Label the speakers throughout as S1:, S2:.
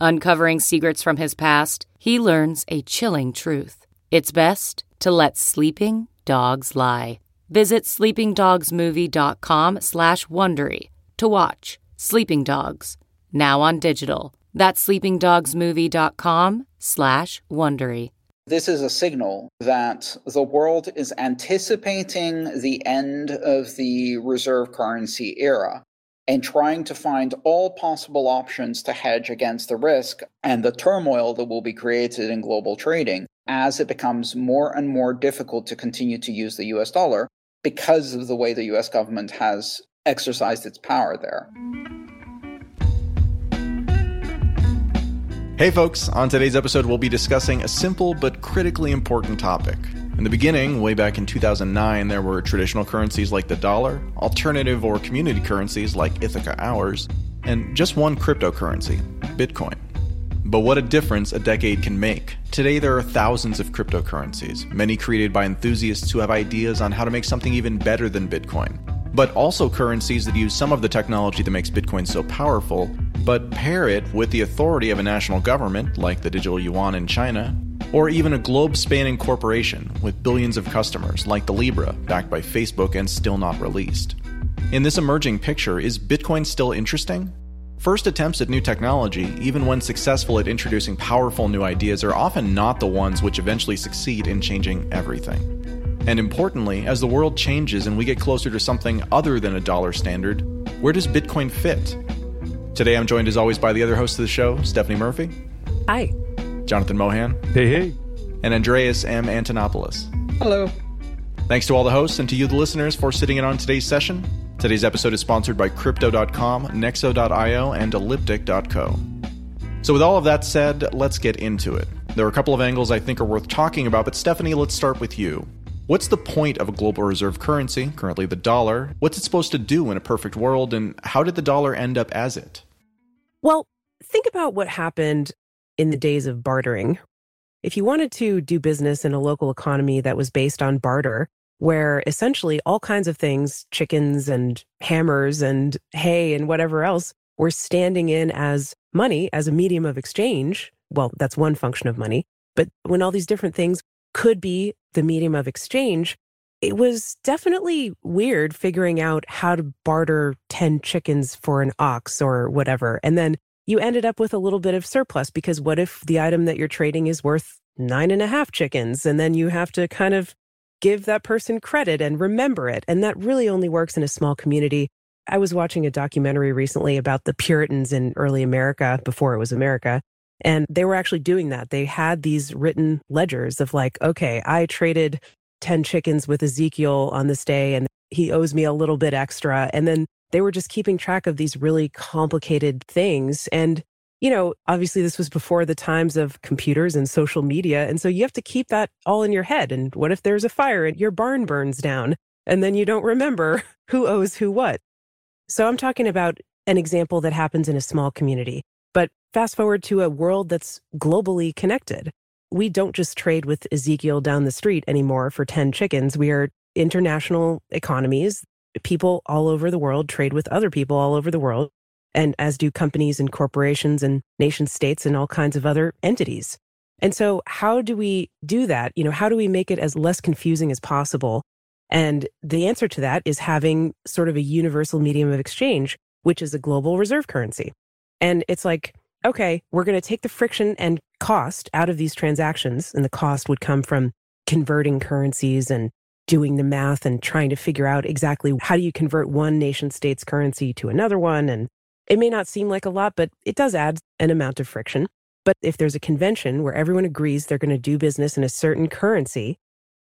S1: Uncovering secrets from his past, he learns a chilling truth. It's best to let sleeping dogs lie. Visit sleepingdogsmovie.com slash Wondery to watch Sleeping Dogs, now on digital. That's sleepingdogsmovie.com slash Wondery.
S2: This is a signal that the world is anticipating the end of the reserve currency era and trying to find all possible options to hedge against the risk and the turmoil that will be created in global trading as it becomes more and more difficult to continue to use the US dollar because of the way the US government has exercised its power there.
S3: Hey folks, on today's episode, we'll be discussing a simple but critically important topic. In the beginning, way back in 2009, there were traditional currencies like the dollar, alternative or community currencies like Ithaca Hours, and just one cryptocurrency, Bitcoin. But what a difference a decade can make. Today, there are thousands of cryptocurrencies, many created by enthusiasts who have ideas on how to make something even better than Bitcoin. But also currencies that use some of the technology that makes Bitcoin so powerful, but pair it with the authority of a national government, like the digital yuan in China, or even a globe spanning corporation with billions of customers, like the Libra, backed by Facebook and still not released. In this emerging picture, is Bitcoin still interesting? First attempts at new technology, even when successful at introducing powerful new ideas, are often not the ones which eventually succeed in changing everything. And importantly, as the world changes and we get closer to something other than a dollar standard, where does Bitcoin fit? Today I'm joined as always by the other host of the show, Stephanie Murphy.
S4: Hi.
S3: Jonathan Mohan.
S5: Hey, hey.
S3: And Andreas M. Antonopoulos.
S2: Hello.
S3: Thanks to all the hosts and to you, the listeners, for sitting in on today's session. Today's episode is sponsored by Crypto.com, Nexo.io, and Elliptic.co. So, with all of that said, let's get into it. There are a couple of angles I think are worth talking about, but Stephanie, let's start with you. What's the point of a global reserve currency, currently the dollar? What's it supposed to do in a perfect world, and how did the dollar end up as it?
S4: Well, think about what happened in the days of bartering. If you wanted to do business in a local economy that was based on barter, where essentially all kinds of things, chickens and hammers and hay and whatever else, were standing in as money, as a medium of exchange. Well, that's one function of money. But when all these different things could be the medium of exchange, it was definitely weird figuring out how to barter 10 chickens for an ox or whatever. And then you ended up with a little bit of surplus because what if the item that you're trading is worth nine and a half chickens? And then you have to kind of give that person credit and remember it. And that really only works in a small community. I was watching a documentary recently about the Puritans in early America before it was America. And they were actually doing that. They had these written ledgers of like, okay, I traded 10 chickens with Ezekiel on this day and he owes me a little bit extra. And then they were just keeping track of these really complicated things. And you know, obviously this was before the times of computers and social media. And so you have to keep that all in your head. And what if there's a fire and your barn burns down and then you don't remember who owes who what? So I'm talking about an example that happens in a small community. But fast forward to a world that's globally connected. We don't just trade with Ezekiel down the street anymore for 10 chickens. We are international economies. People all over the world trade with other people all over the world and as do companies and corporations and nation states and all kinds of other entities. And so, how do we do that? You know, how do we make it as less confusing as possible? And the answer to that is having sort of a universal medium of exchange, which is a global reserve currency. And it's like, okay, we're going to take the friction and cost out of these transactions, and the cost would come from converting currencies and doing the math and trying to figure out exactly how do you convert one nation state's currency to another one. And it may not seem like a lot, but it does add an amount of friction. But if there's a convention where everyone agrees they're going to do business in a certain currency,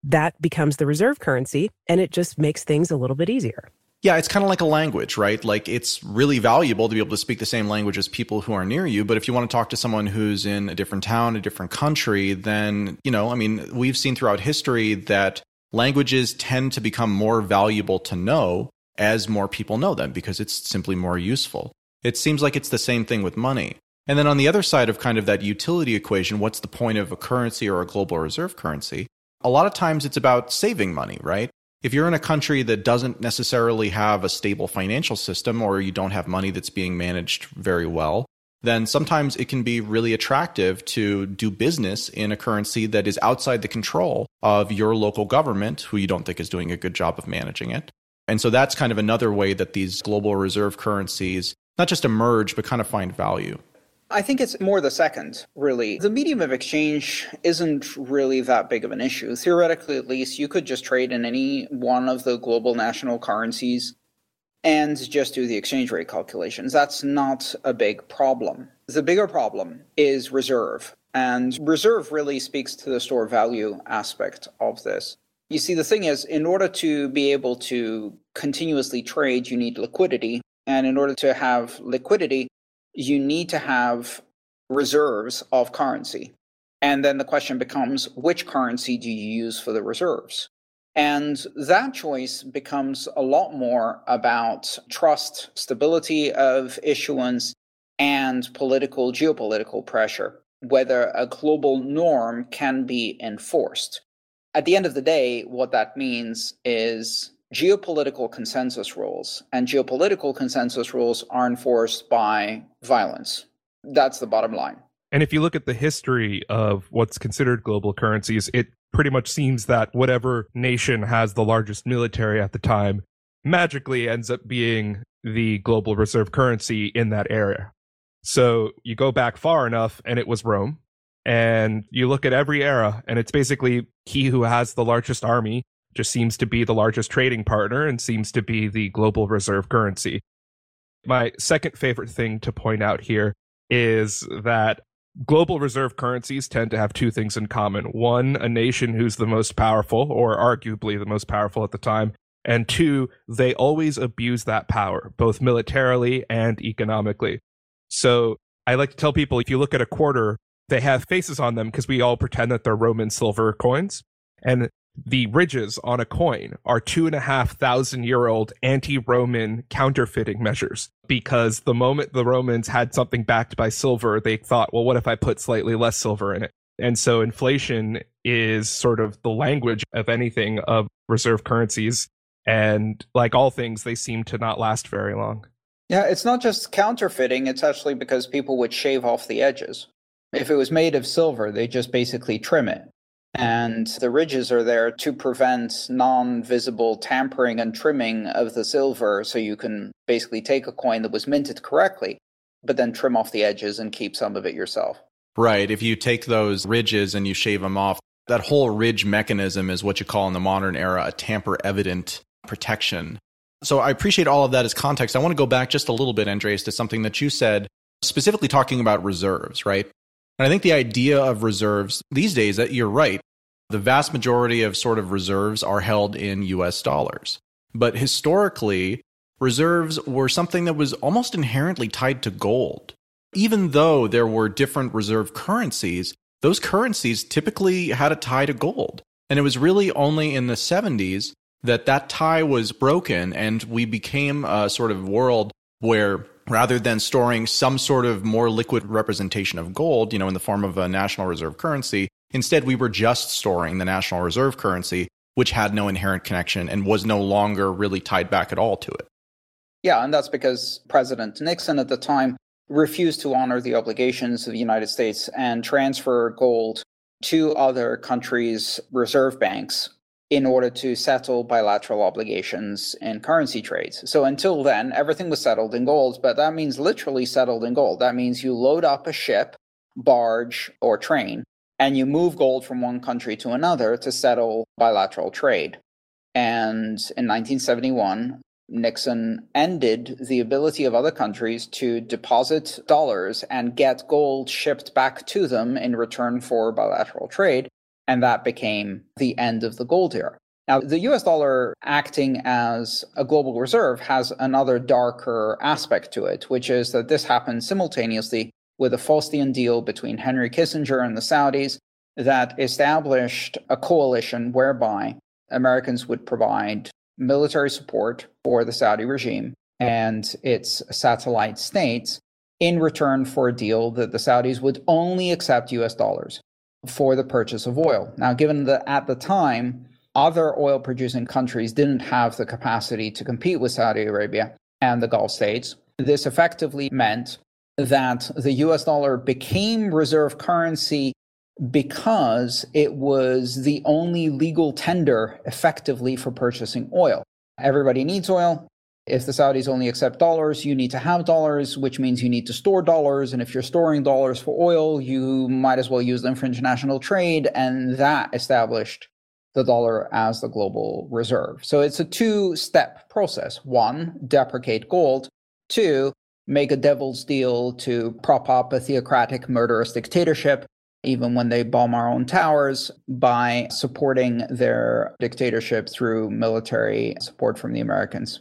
S4: that becomes the reserve currency and it just makes things a little bit easier.
S3: Yeah, it's kind of like a language, right? Like it's really valuable to be able to speak the same language as people who are near you. But if you want to talk to someone who's in a different town, a different country, then, you know, I mean, we've seen throughout history that languages tend to become more valuable to know as more people know them because it's simply more useful. It seems like it's the same thing with money. And then on the other side of kind of that utility equation, what's the point of a currency or a global reserve currency? A lot of times it's about saving money, right? If you're in a country that doesn't necessarily have a stable financial system or you don't have money that's being managed very well, then sometimes it can be really attractive to do business in a currency that is outside the control of your local government, who you don't think is doing a good job of managing it. And so that's kind of another way that these global reserve currencies not just emerge, but kind of find value.
S2: I think it's more the second, really. The medium of exchange isn't really that big of an issue. Theoretically, at least, you could just trade in any one of the global national currencies and just do the exchange rate calculations. That's not a big problem. The bigger problem is reserve. And reserve really speaks to the store value aspect of this. You see, the thing is, in order to be able to continuously trade, you need liquidity. And in order to have liquidity, you need to have reserves of currency. And then the question becomes which currency do you use for the reserves? And that choice becomes a lot more about trust, stability of issuance, and political, geopolitical pressure, whether a global norm can be enforced. At the end of the day, what that means is geopolitical consensus rules, and geopolitical consensus rules are enforced by violence. That's the bottom line.
S5: And if you look at the history of what's considered global currencies, it pretty much seems that whatever nation has the largest military at the time magically ends up being the global reserve currency in that area. So you go back far enough and it was Rome. And you look at every era and it's basically he who has the largest army just seems to be the largest trading partner and seems to be the global reserve currency. My second favorite thing to point out here is that global reserve currencies tend to have two things in common. One, a nation who's the most powerful, or arguably the most powerful at the time. And two, they always abuse that power, both militarily and economically. So I like to tell people if you look at a quarter, they have faces on them because we all pretend that they're Roman silver coins. And the ridges on a coin are two and a half thousand year old anti Roman counterfeiting measures because the moment the Romans had something backed by silver, they thought, well, what if I put slightly less silver in it? And so inflation is sort of the language of anything of reserve currencies. And like all things, they seem to not last very long.
S2: Yeah, it's not just counterfeiting, it's actually because people would shave off the edges. If it was made of silver, they just basically trim it. And the ridges are there to prevent non visible tampering and trimming of the silver. So you can basically take a coin that was minted correctly, but then trim off the edges and keep some of it yourself.
S3: Right. If you take those ridges and you shave them off, that whole ridge mechanism is what you call in the modern era a tamper evident protection. So I appreciate all of that as context. I want to go back just a little bit, Andreas, to something that you said, specifically talking about reserves, right? And I think the idea of reserves these days that you're right. The vast majority of sort of reserves are held in US dollars. But historically, reserves were something that was almost inherently tied to gold. Even though there were different reserve currencies, those currencies typically had a tie to gold. And it was really only in the 70s that that tie was broken and we became a sort of world where rather than storing some sort of more liquid representation of gold, you know, in the form of a national reserve currency, instead we were just storing the national reserve currency, which had no inherent connection and was no longer really tied back at all to it.
S2: Yeah, and that's because President Nixon at the time refused to honor the obligations of the United States and transfer gold to other countries' reserve banks in order to settle bilateral obligations in currency trades. So until then, everything was settled in gold, but that means literally settled in gold. That means you load up a ship barge, or train, and you move gold from one country to another to settle bilateral trade. And in 1971, Nixon ended the ability of other countries to deposit dollars and get gold shipped back to them in return for bilateral trade. And that became the end of the gold era. Now, the US dollar acting as a global reserve has another darker aspect to it, which is that this happened simultaneously with a Faustian deal between Henry Kissinger and the Saudis that established a coalition whereby Americans would provide military support for the Saudi regime and its satellite states in return for a deal that the Saudis would only accept US dollars for the purchase of oil. Now, given that at the time, other oil producing countries didn't have the capacity to compete with Saudi Arabia and the Gulf states. This effectively meant that the US dollar became reserve currency because it was the only legal tender effectively for purchasing oil. Everybody needs oil. If the Saudis only accept dollars, you need to have dollars, which means you need to store dollars. And if you're storing dollars for oil, you might as well use them for international trade. And that established the dollar as the global reserve. So it's a two step process. One, deprecate gold. Two, make a devil's deal to prop up a theocratic murderous dictatorship, even when they bomb our own towers, by supporting their dictatorship through military support from the Americans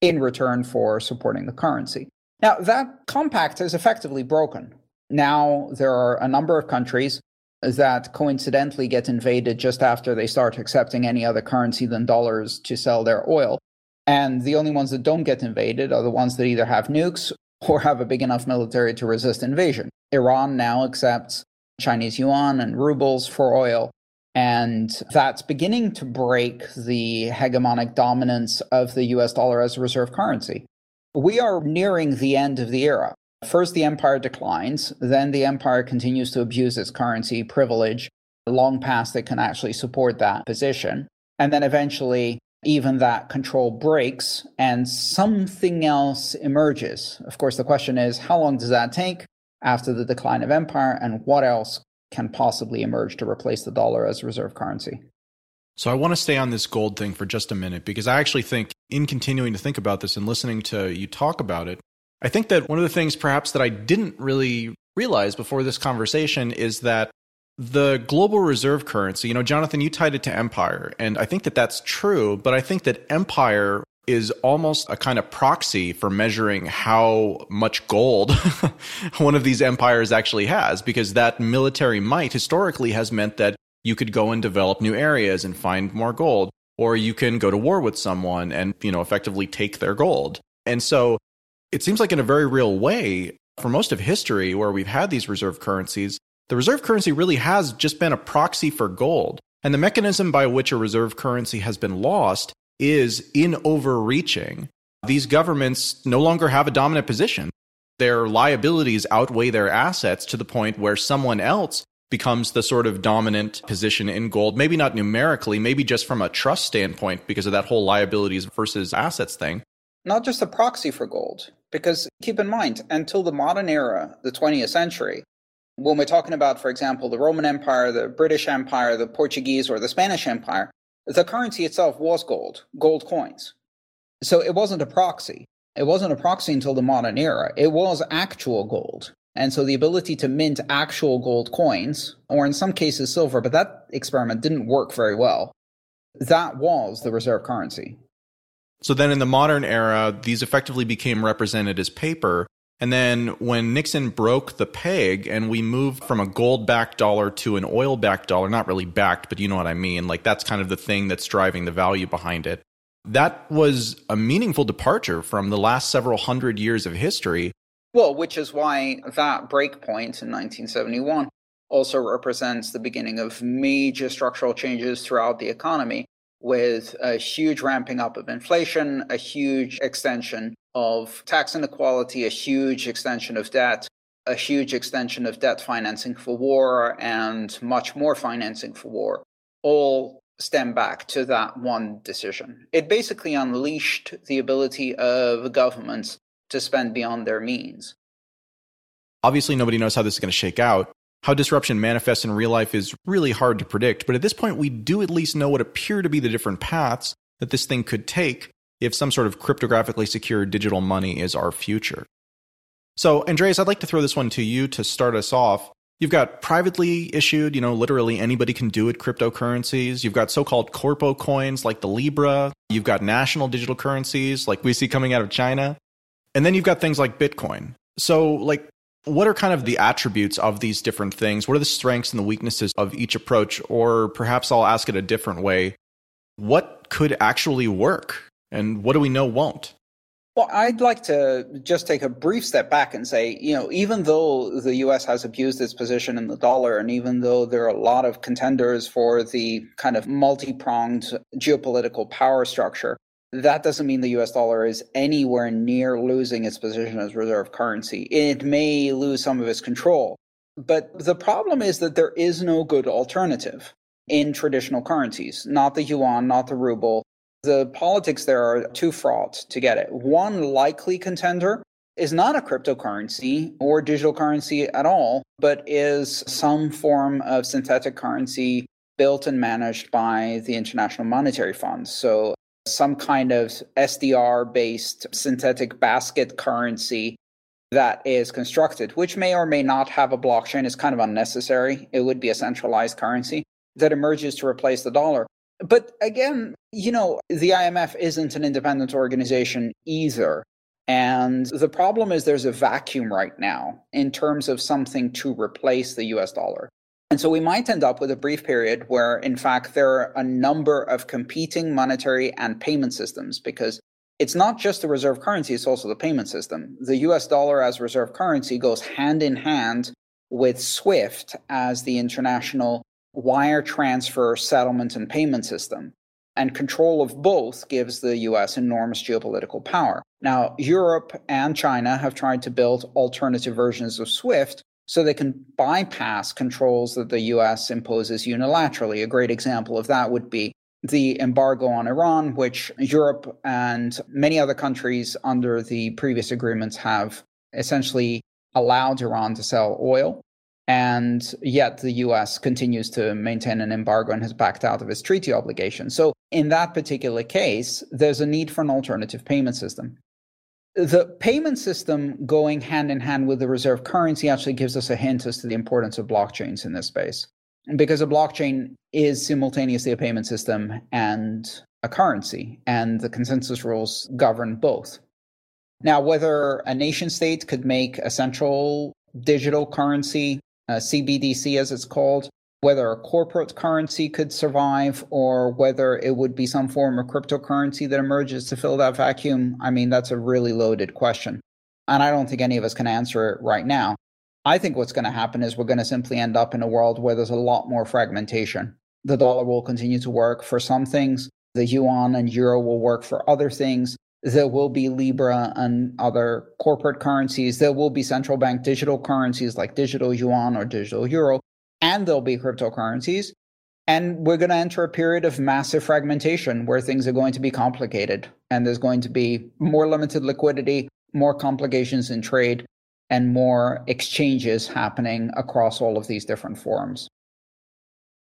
S2: in return for supporting the currency. Now, that compact is effectively broken. Now, there are a number of countries that coincidentally get invaded just after they start accepting any other currency than dollars to sell their oil. And the only ones that don't get invaded are the ones that either have nukes or have a big enough military to resist invasion. Iran now accepts Chinese yuan and rubles for oil. And that's beginning to break the hegemonic dominance of the US dollar as a reserve currency. We are nearing the end of the era. First, the empire declines, then, the empire continues to abuse its currency privilege long past it can actually support that position. And then eventually, even that control breaks and something else emerges. Of course, the question is how long does that take after the decline of empire, and what else can possibly emerge to replace the dollar as reserve currency?
S3: So I want to stay on this gold thing for just a minute because I actually think, in continuing to think about this and listening to you talk about it, I think that one of the things perhaps that I didn't really realize before this conversation is that the global reserve currency, you know, Jonathan, you tied it to empire, and I think that that's true, but I think that empire is almost a kind of proxy for measuring how much gold one of these empires actually has, because that military might historically has meant that you could go and develop new areas and find more gold, or you can go to war with someone and, you know, effectively take their gold. And so it seems like in a very real way, for most of history where we've had these reserve currencies, the reserve currency really has just been a proxy for gold. And the mechanism by which a reserve currency has been lost is in overreaching. These governments no longer have a dominant position. Their liabilities outweigh their assets to the point where someone else becomes the sort of dominant position in gold. Maybe not numerically, maybe just from a trust standpoint because of that whole liabilities versus assets thing.
S2: Not just a proxy for gold, because keep in mind, until the modern era, the 20th century, when we're talking about, for example, the Roman Empire, the British Empire, the Portuguese, or the Spanish Empire, the currency itself was gold, gold coins. So it wasn't a proxy. It wasn't a proxy until the modern era. It was actual gold. And so the ability to mint actual gold coins, or in some cases silver, but that experiment didn't work very well, that was the reserve currency.
S3: So then in the modern era, these effectively became represented as paper. And then when Nixon broke the peg and we moved from a gold backed dollar to an oil backed dollar, not really backed, but you know what I mean, like that's kind of the thing that's driving the value behind it. That was a meaningful departure from the last several hundred years of history.
S2: Well, which is why that break point in 1971 also represents the beginning of major structural changes throughout the economy with a huge ramping up of inflation, a huge extension of tax inequality, a huge extension of debt, a huge extension of debt financing for war, and much more financing for war, all stem back to that one decision. It basically unleashed the ability of governments to spend beyond their means.
S3: Obviously, nobody knows how this is going to shake out. How disruption manifests in real life is really hard to predict, but at this point, we do at least know what appear to be the different paths that this thing could take if some sort of cryptographically secure digital money is our future. So, Andreas, I'd like to throw this one to you to start us off. You've got privately issued, you know, literally anybody can do it cryptocurrencies. You've got so called corpo coins like the Libra. You've got national digital currencies like we see coming out of China. And then you've got things like Bitcoin. So, like, what are kind of the attributes of these different things? What are the strengths and the weaknesses of each approach? Or perhaps I'll ask it a different way. What could actually work? And what do we know won't?
S2: Well, I'd like to just take a brief step back and say, you know, even though the US has abused its position in the dollar, and even though there are a lot of contenders for the kind of multi pronged geopolitical power structure, that doesn't mean the US dollar is anywhere near losing its position as reserve currency. It may lose some of its control. But the problem is that there is no good alternative in traditional currencies, not the yuan, not the ruble, the politics there are too fraught to get it. One likely contender is not a cryptocurrency or digital currency at all, but is some form of synthetic currency built and managed by the International Monetary Fund. So, some kind of SDR based synthetic basket currency that is constructed, which may or may not have a blockchain, is kind of unnecessary. It would be a centralized currency that emerges to replace the dollar. But again, you know, the IMF isn't an independent organization either. And the problem is there's a vacuum right now in terms of something to replace the US dollar. And so we might end up with a brief period where, in fact, there are a number of competing monetary and payment systems because it's not just the reserve currency, it's also the payment system. The US dollar as reserve currency goes hand in hand with SWIFT as the international wire transfer settlement and payment system. And control of both gives the US enormous geopolitical power. Now, Europe and China have tried to build alternative versions of SWIFT so they can bypass controls that the US imposes unilaterally. A great example of that would be the embargo on Iran, which Europe and many other countries under the previous agreements have essentially allowed Iran to sell oil. And yet the US continues to maintain an embargo and has backed out of its treaty obligation. So, in that particular case, there's a need for an alternative payment system. The payment system going hand in hand with the reserve currency actually gives us a hint as to the importance of blockchains in this space. Because a blockchain is simultaneously a payment system and a currency, and the consensus rules govern both. Now, whether a nation state could make a central digital currency uh, CBDC as it's called, whether a corporate currency could survive or whether it would be some form of cryptocurrency that emerges to fill that vacuum, I mean, that's a really loaded question. And I don't think any of us can answer it right now. I think what's going to happen is we're going to simply end up in a world where there's a lot more fragmentation. The dollar will continue to work for some things, the yuan and euro will work for other things. There will be Libra and other corporate currencies. There will be central bank digital currencies like digital yuan or digital euro, and there'll be cryptocurrencies. And we're going to enter a period of massive fragmentation where things are going to be complicated and there's going to be more limited liquidity, more complications in trade, and more exchanges happening across all of these different forms.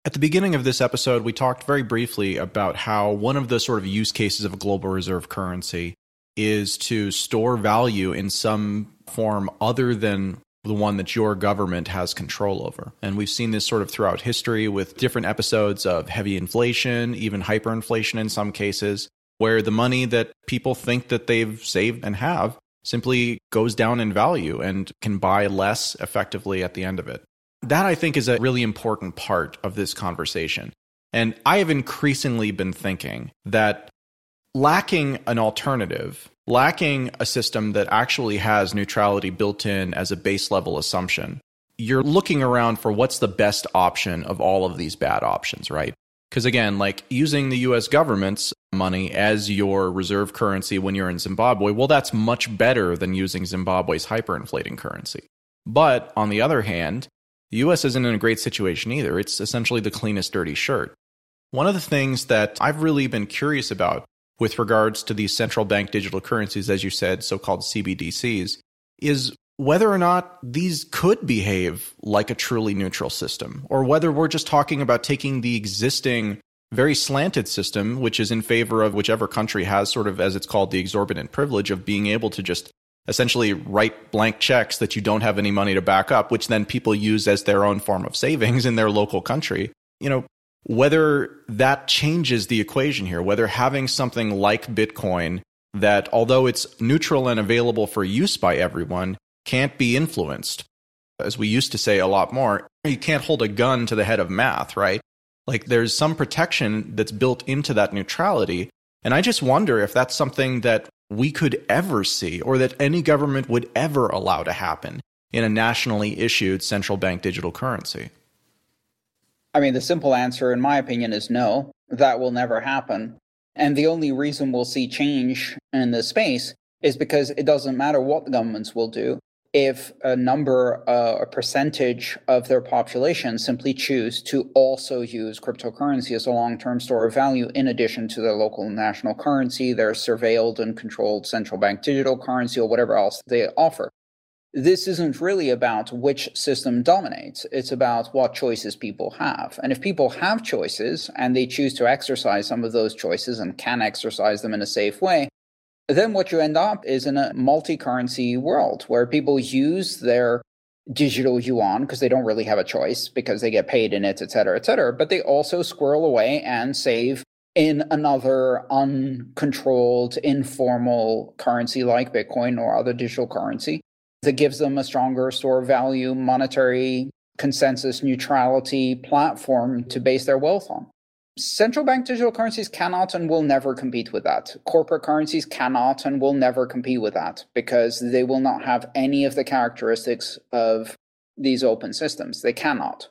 S3: At the beginning of this episode, we talked very briefly about how one of the sort of use cases of a global reserve currency is to store value in some form other than the one that your government has control over. And we've seen this sort of throughout history with different episodes of heavy inflation, even hyperinflation in some cases, where the money that people think that they've saved and have simply goes down in value and can buy less effectively at the end of it. That I think is a really important part of this conversation. And I have increasingly been thinking that lacking an alternative, lacking a system that actually has neutrality built in as a base level assumption, you're looking around for what's the best option of all of these bad options, right? Because again, like using the US government's money as your reserve currency when you're in Zimbabwe, well, that's much better than using Zimbabwe's hyperinflating currency. But on the other hand, the US isn't in a great situation either. It's essentially the cleanest dirty shirt. One of the things that I've really been curious about with regards to these central bank digital currencies, as you said, so called CBDCs, is whether or not these could behave like a truly neutral system, or whether we're just talking about taking the existing very slanted system, which is in favor of whichever country has sort of, as it's called, the exorbitant privilege of being able to just essentially write blank checks that you don't have any money to back up, which then people use as their own form of savings in their local country. You know, whether that changes the equation here, whether having something like Bitcoin that, although it's neutral and available for use by everyone, can't be influenced. As we used to say a lot more, you can't hold a gun to the head of math, right? Like there's some protection that's built into that neutrality. And I just wonder if that's something that we could ever see or that any government would ever allow to happen in a nationally issued central bank digital currency.
S2: I mean, the simple answer, in my opinion, is no. That will never happen. And the only reason we'll see change in this space is because it doesn't matter what the governments will do if a number, uh, a percentage of their population simply choose to also use cryptocurrency as a long term store of value in addition to their local national currency, their surveilled and controlled central bank digital currency, or whatever else they offer. This isn't really about which system dominates. It's about what choices people have. And if people have choices and they choose to exercise some of those choices and can exercise them in a safe way, then what you end up is in a multi currency world where people use their digital yuan because they don't really have a choice because they get paid in it, et cetera, et cetera. But they also squirrel away and save in another uncontrolled, informal currency like Bitcoin or other digital currency that gives them a stronger store of value, monetary consensus neutrality platform to base their wealth on. Central bank digital currencies cannot and will never compete with that. Corporate currencies cannot and will never compete with that because they will not have any of the characteristics of these open systems. They cannot.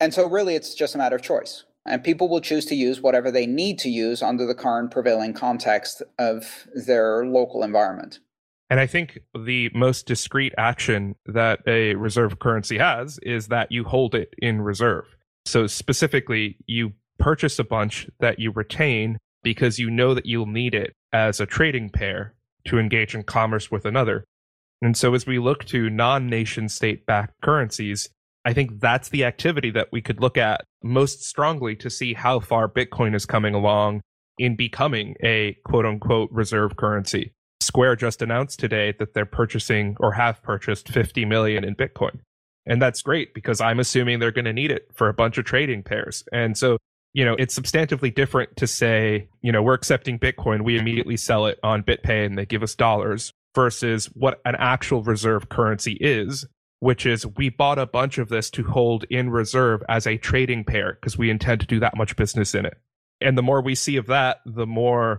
S2: And so, really, it's just a matter of choice. And people will choose to use whatever they need to use under the current prevailing context of their local environment.
S5: And I think the most discrete action that a reserve currency has is that you hold it in reserve. So, specifically, you purchase a bunch that you retain because you know that you'll need it as a trading pair to engage in commerce with another. And so, as we look to non nation state backed currencies, I think that's the activity that we could look at most strongly to see how far Bitcoin is coming along in becoming a quote unquote reserve currency. Square just announced today that they're purchasing or have purchased 50 million in Bitcoin. And that's great because I'm assuming they're going to need it for a bunch of trading pairs. And so you know, it's substantively different to say, you know, we're accepting Bitcoin, we immediately sell it on BitPay and they give us dollars versus what an actual reserve currency is, which is we bought a bunch of this to hold in reserve as a trading pair because we intend to do that much business in it. And the more we see of that, the more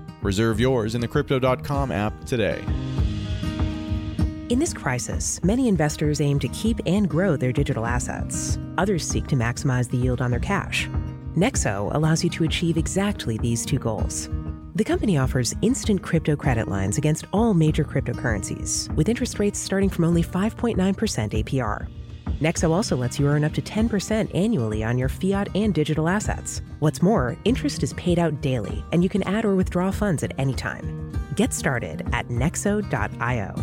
S3: Reserve yours in the Crypto.com app today.
S4: In this crisis, many investors aim to keep and grow their digital assets. Others seek to maximize the yield on their cash. Nexo allows you to achieve exactly these two goals. The company offers instant crypto credit lines against all major cryptocurrencies, with interest rates starting from only 5.9% APR. Nexo also lets you earn up to 10% annually on your fiat and digital assets. What's more, interest is paid out daily, and you can add or withdraw funds at any time. Get started at nexo.io.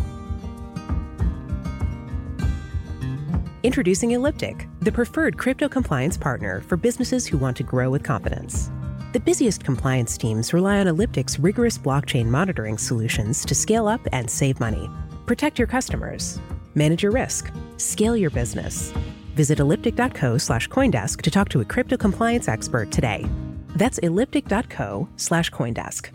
S4: Introducing Elliptic, the preferred crypto compliance partner for businesses who want to grow with confidence. The busiest compliance teams rely on Elliptic's rigorous blockchain monitoring solutions to scale up and save money. Protect your customers, manage your risk, scale your business. Visit elliptic.co slash Coindesk to talk to a crypto compliance expert today. That's elliptic.co slash Coindesk.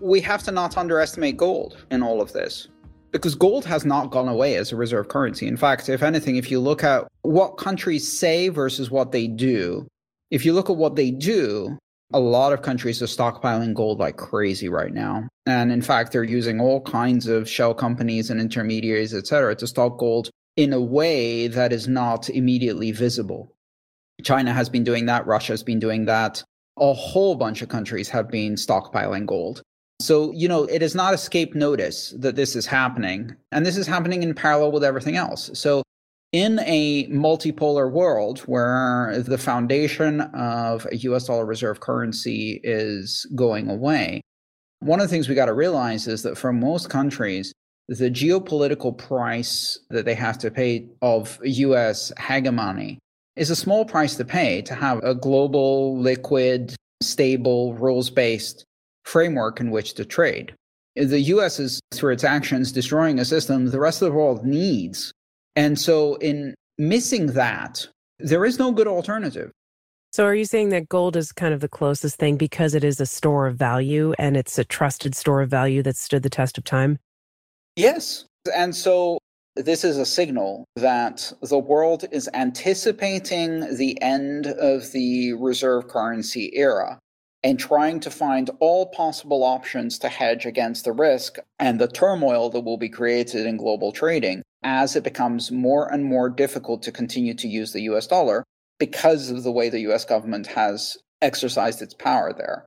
S2: We have to not underestimate gold in all of this because gold has not gone away as a reserve currency. In fact, if anything, if you look at what countries say versus what they do, if you look at what they do, a lot of countries are stockpiling gold like crazy right now. And in fact, they're using all kinds of shell companies and intermediaries, et cetera, to stock gold in a way that is not immediately visible. China has been doing that, Russia has been doing that. A whole bunch of countries have been stockpiling gold. So, you know, it has not escaped notice that this is happening. And this is happening in parallel with everything else. So, in a multipolar world where the foundation of a US dollar reserve currency is going away, one of the things we got to realize is that for most countries, the geopolitical price that they have to pay of US hegemony is a small price to pay to have a global, liquid, stable, rules based framework in which to trade. The US is, through its actions, destroying a system the rest of the world needs and so, in missing that, there is no good alternative.
S4: So, are you saying that gold is kind of the closest thing because it is a store of value and it's a trusted store of value that stood the test of time?
S2: Yes. And so, this is a signal that the world is anticipating the end of the reserve currency era and trying to find all possible options to hedge against the risk and the turmoil that will be created in global trading as it becomes more and more difficult to continue to use the US dollar because of the way the US government has exercised its power there.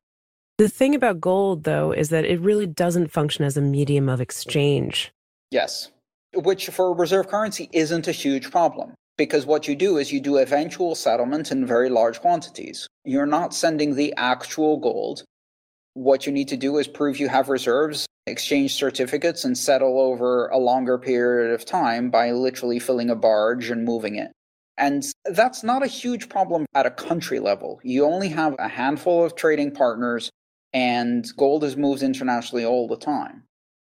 S4: The thing about gold, though, is that it really doesn't function as a medium of exchange.
S2: Yes, which for a reserve currency isn't a huge problem because what you do is you do eventual settlement in very large quantities. You're not sending the actual gold. What you need to do is prove you have reserves, exchange certificates, and settle over a longer period of time by literally filling a barge and moving it. And that's not a huge problem at a country level. You only have a handful of trading partners, and gold is moved internationally all the time.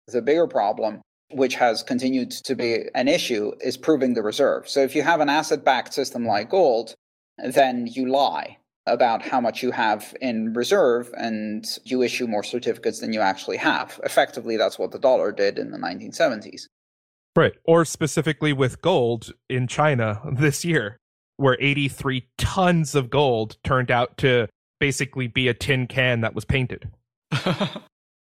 S2: The bigger problem which has continued to be an issue, is proving the reserve. So if you have an asset backed system like gold, then you lie about how much you have in reserve and you issue more certificates than you actually have. Effectively, that's what the dollar did in the 1970s.
S5: Right. Or specifically with gold in China this year, where 83 tons of gold turned out to basically be a tin can that was painted.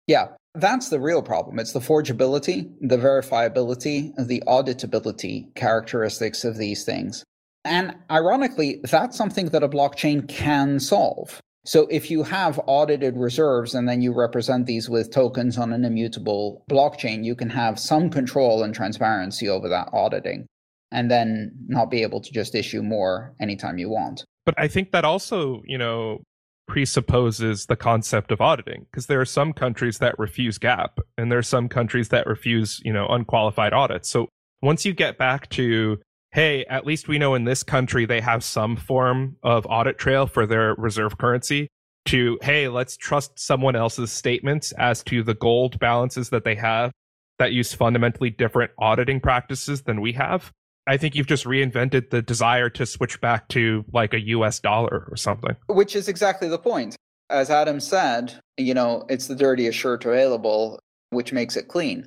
S2: yeah. That's the real problem. It's the forgeability, the verifiability, the auditability characteristics of these things. And ironically, that's something that a blockchain can solve. So if you have audited reserves and then you represent these with tokens on an immutable blockchain, you can have some control and transparency over that auditing and then not be able to just issue more anytime you want.
S5: But I think that also, you know, presupposes the concept of auditing because there are some countries that refuse GAAP and there are some countries that refuse, you know, unqualified audits. So once you get back to hey, at least we know in this country they have some form of audit trail for their reserve currency to hey, let's trust someone else's statements as to the gold balances that they have that use fundamentally different auditing practices than we have. I think you've just reinvented the desire to switch back to like a US dollar or something.
S2: Which is exactly the point. As Adam said, you know, it's the dirtiest shirt available, which makes it clean.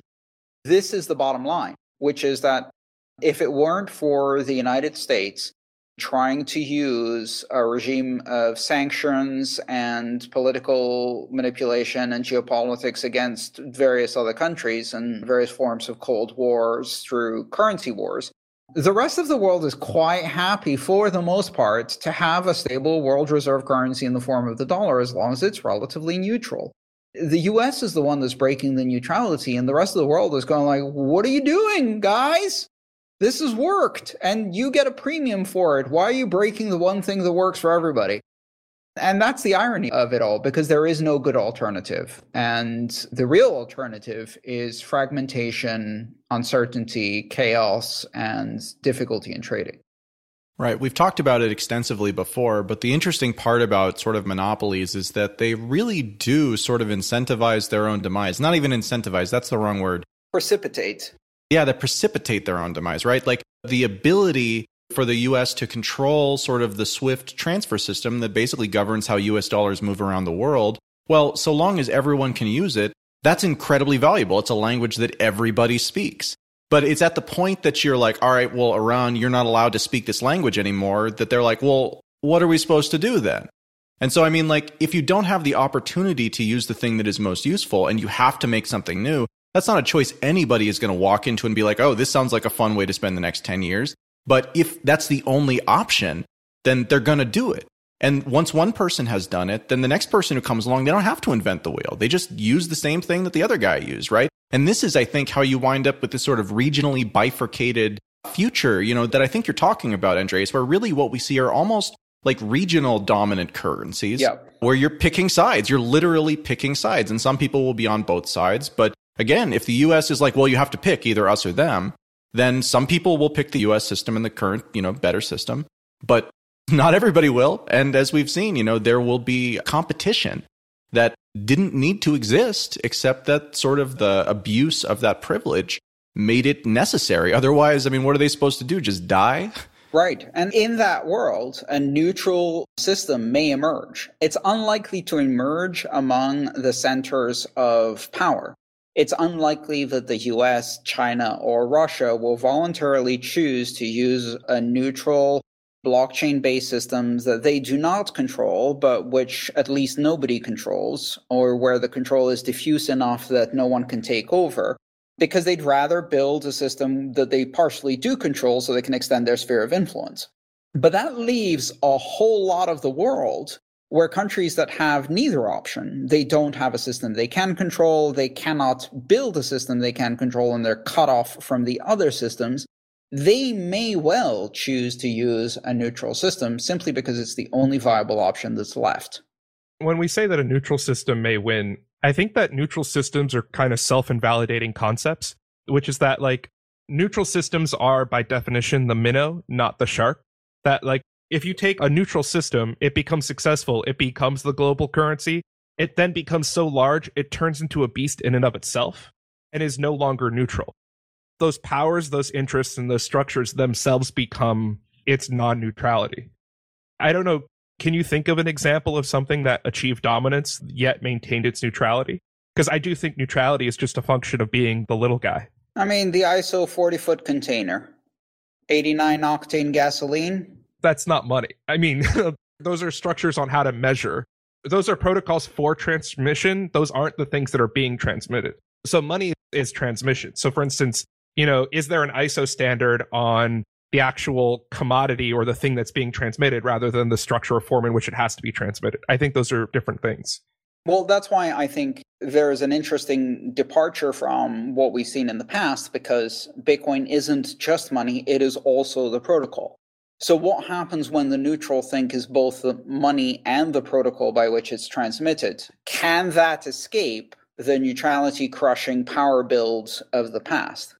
S2: This is the bottom line, which is that if it weren't for the United States trying to use a regime of sanctions and political manipulation and geopolitics against various other countries and various forms of Cold Wars through currency wars, the rest of the world is quite happy, for the most part, to have a stable world reserve currency in the form of the dollar as long as it's relatively neutral. The US is the one that's breaking the neutrality, and the rest of the world is going like, what are you doing, guys? This has worked, and you get a premium for it. Why are you breaking the one thing that works for everybody? And that's the irony of it all, because there is no good alternative. And the real alternative is fragmentation, uncertainty, chaos, and difficulty in trading.
S3: Right. We've talked about it extensively before, but the interesting part about sort of monopolies is that they really do sort of incentivize their own demise. Not even incentivize, that's the wrong word.
S2: Precipitate.
S3: Yeah, they precipitate their own demise, right? Like the ability for the US to control sort of the SWIFT transfer system that basically governs how US dollars move around the world. Well, so long as everyone can use it, that's incredibly valuable. It's a language that everybody speaks. But it's at the point that you're like, all right, well, Iran, you're not allowed to speak this language anymore, that they're like, well, what are we supposed to do then? And so, I mean, like, if you don't have the opportunity to use the thing that is most useful and you have to make something new, that's not a choice anybody is going to walk into and be like, oh, this sounds like a fun way to spend the next 10 years. But if that's the only option, then they're going to do it. And once one person has done it, then the next person who comes along, they don't have to invent the wheel. They just use the same thing that the other guy used, right? And this is, I think, how you wind up with this sort of regionally bifurcated future, you know, that I think you're talking about, Andreas, where really what we see are almost like regional dominant currencies
S2: yep.
S3: where you're picking sides. You're literally picking sides. And some people will be on both sides. But again, if the US is like, well, you have to pick either us or them, then some people will pick the US system and the current, you know, better system. But not everybody will. And as we've seen, you know, there will be competition that didn't need to exist, except that sort of the abuse of that privilege made it necessary. Otherwise, I mean, what are they supposed to do? Just die?
S2: Right. And in that world, a neutral system may emerge. It's unlikely to emerge among the centers of power. It's unlikely that the US, China, or Russia will voluntarily choose to use a neutral blockchain based systems that they do not control, but which at least nobody controls, or where the control is diffuse enough that no one can take over because they'd rather build a system that they partially do control so they can extend their sphere of influence. But that leaves a whole lot of the world where countries that have neither option, they don't have a system they can control, they cannot build a system they can control, and they're cut off from the other systems, they may well choose to use a neutral system simply because it's the only viable option that's left.
S5: When we say that a neutral system may win, I think that neutral systems are kind of self invalidating concepts, which is that like neutral systems are by definition the minnow, not the shark. That like if you take a neutral system, it becomes successful, it becomes the global currency. It then becomes so large, it turns into a beast in and of itself and is no longer neutral. Those powers, those interests, and those structures themselves become its non neutrality. I don't know can you think of an example of something that achieved dominance yet maintained its neutrality? Because I do think neutrality is just a function of being the little guy.
S2: I mean, the ISO 40 foot container, 89 octane gasoline.
S5: That's not money. I mean, those are structures on how to measure. Those are protocols for transmission. Those aren't the things that are being transmitted. So money is transmission. So for instance, you know, is there an ISO standard on the actual commodity or the thing that's being transmitted rather than the structure or form in which it has to be transmitted. I think those are different things.
S2: Well, that's why I think there is an interesting departure from what we've seen in the past because Bitcoin isn't just money, it is also the protocol. So, what happens when the neutral thing is both the money and the protocol by which it's transmitted? Can that escape the neutrality crushing power builds of the past?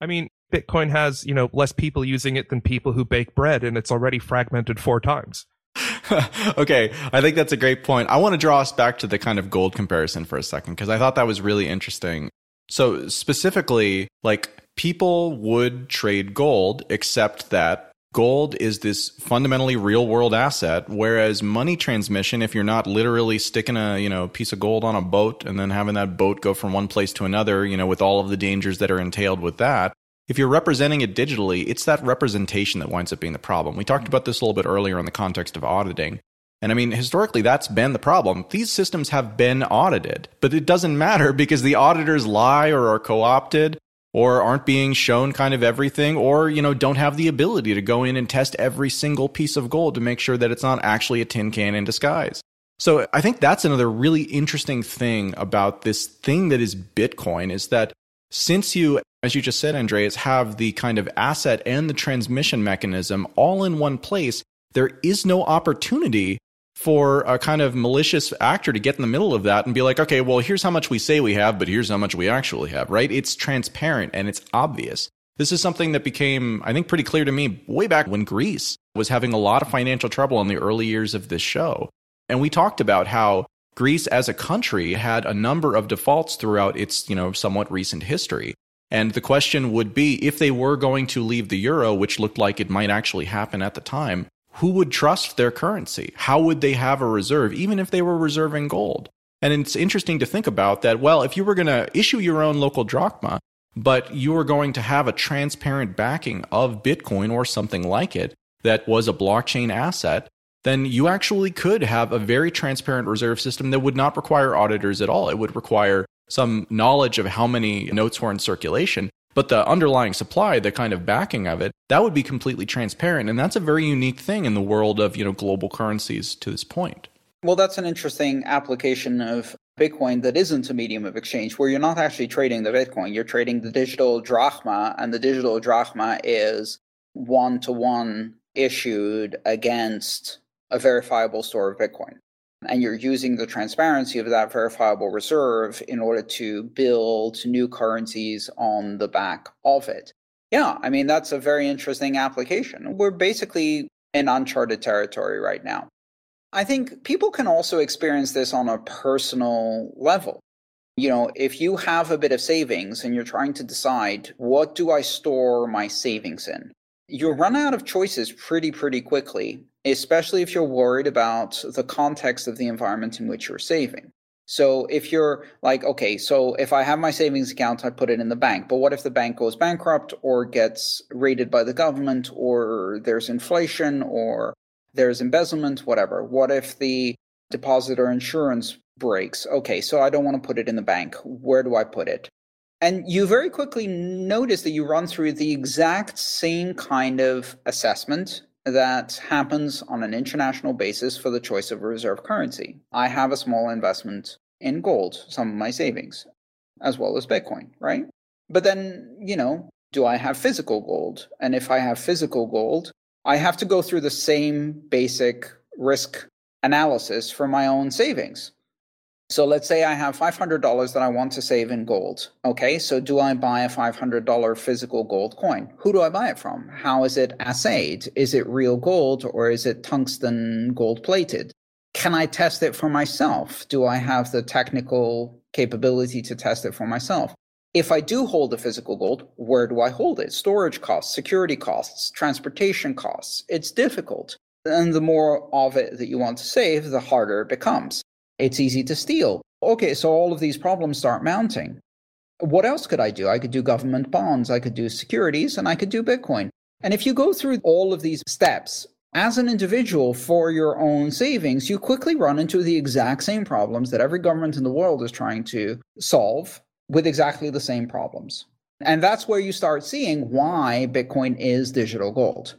S5: I mean, Bitcoin has, you know, less people using it than people who bake bread and it's already fragmented four times.
S3: okay, I think that's a great point. I want to draw us back to the kind of gold comparison for a second because I thought that was really interesting. So, specifically, like people would trade gold, except that gold is this fundamentally real world asset whereas money transmission if you're not literally sticking a you know piece of gold on a boat and then having that boat go from one place to another you know with all of the dangers that are entailed with that if you're representing it digitally, it's that representation that winds up being the problem. We talked about this a little bit earlier in the context of auditing. And I mean, historically, that's been the problem. These systems have been audited, but it doesn't matter because the auditors lie or are co opted or aren't being shown kind of everything or, you know, don't have the ability to go in and test every single piece of gold to make sure that it's not actually a tin can in disguise. So I think that's another really interesting thing about this thing that is Bitcoin is that since you, as you just said, Andreas, have the kind of asset and the transmission mechanism all in one place, there is no opportunity for a kind of malicious actor to get in the middle of that and be like, okay, well, here's how much we say we have, but here's how much we actually have, right? It's transparent and it's obvious. This is something that became, I think, pretty clear to me way back when Greece was having a lot of financial trouble in the early years of this show. And we talked about how Greece as a country had a number of defaults throughout its, you know, somewhat recent history. And the question would be if they were going to leave the euro, which looked like it might actually happen at the time, who would trust their currency? How would they have a reserve, even if they were reserving gold? And it's interesting to think about that. Well, if you were going to issue your own local drachma, but you were going to have a transparent backing of Bitcoin or something like it that was a blockchain asset, then you actually could have a very transparent reserve system that would not require auditors at all. It would require some knowledge of how many notes were in circulation. But the underlying supply, the kind of backing of it, that would be completely transparent. And that's a very unique thing in the world of, you know, global currencies to this point.
S2: Well, that's an interesting application of Bitcoin that isn't a medium of exchange, where you're not actually trading the Bitcoin, you're trading the digital drachma, and the digital drachma is one to one issued against a verifiable store of Bitcoin. And you're using the transparency of that verifiable reserve in order to build new currencies on the back of it. Yeah, I mean, that's a very interesting application. We're basically in uncharted territory right now. I think people can also experience this on a personal level. You know, if you have a bit of savings and you're trying to decide what do I store my savings in, you run out of choices pretty, pretty quickly, especially if you're worried about the context of the environment in which you're saving. So if you're like, okay, so if I have my savings account, I put it in the bank. But what if the bank goes bankrupt or gets raided by the government or there's inflation or there's embezzlement, whatever. What if the depositor insurance breaks? Okay, so I don't want to put it in the bank. Where do I put it? And you very quickly notice that you run through the exact same kind of assessment that happens on an international basis for the choice of reserve currency. I have a small investment in gold, some of my savings, as well as Bitcoin, right? But then, you know, do I have physical gold? And if I have physical gold, I have to go through the same basic risk analysis for my own savings. So let's say I have $500 that I want to save in gold. Okay, so do I buy a $500 physical gold coin? Who do I buy it from? How is it assayed? Is it real gold or is it tungsten gold plated? Can I test it for myself? Do I have the technical capability to test it for myself? If I do hold the physical gold, where do I hold it? Storage costs, security costs, transportation costs. It's difficult. And the more of it that you want to save, the harder it becomes. It's easy to steal. Okay, so all of these problems start mounting. What else could I do? I could do government bonds, I could do securities, and I could do Bitcoin. And if you go through all of these steps as an individual for your own savings, you quickly run into the exact same problems that every government in the world is trying to solve with exactly the same problems. And that's where you start seeing why Bitcoin is digital gold,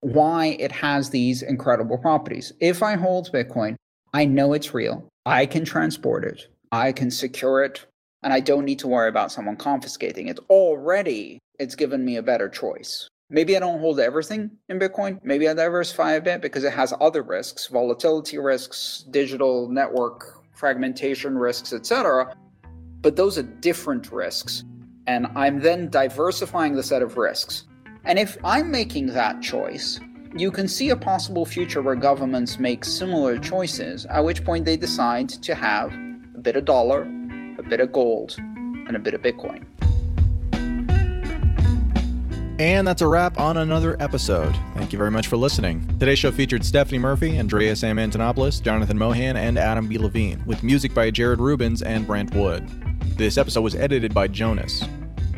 S2: why it has these incredible properties. If I hold Bitcoin, I know it's real. I can transport it, I can secure it, and I don't need to worry about someone confiscating it. Already, it's given me a better choice. Maybe I don't hold everything in Bitcoin. Maybe I diversify a bit because it has other risks, volatility risks, digital network fragmentation risks, etc but those are different risks. And I'm then diversifying the set of risks. And if I'm making that choice, you can see a possible future where governments make similar choices, at which point they decide to have a bit of dollar, a bit of gold, and a bit of Bitcoin.
S3: And that's a wrap on another episode. Thank you very much for listening. Today's show featured Stephanie Murphy, Andreas M. Antonopoulos, Jonathan Mohan, and Adam B. Levine, with music by Jared Rubens and Brant Wood. This episode was edited by Jonas.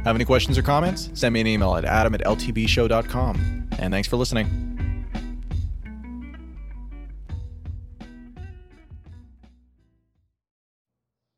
S3: Have any questions or comments? Send me an email at adam at ltbshow.com. And thanks for listening.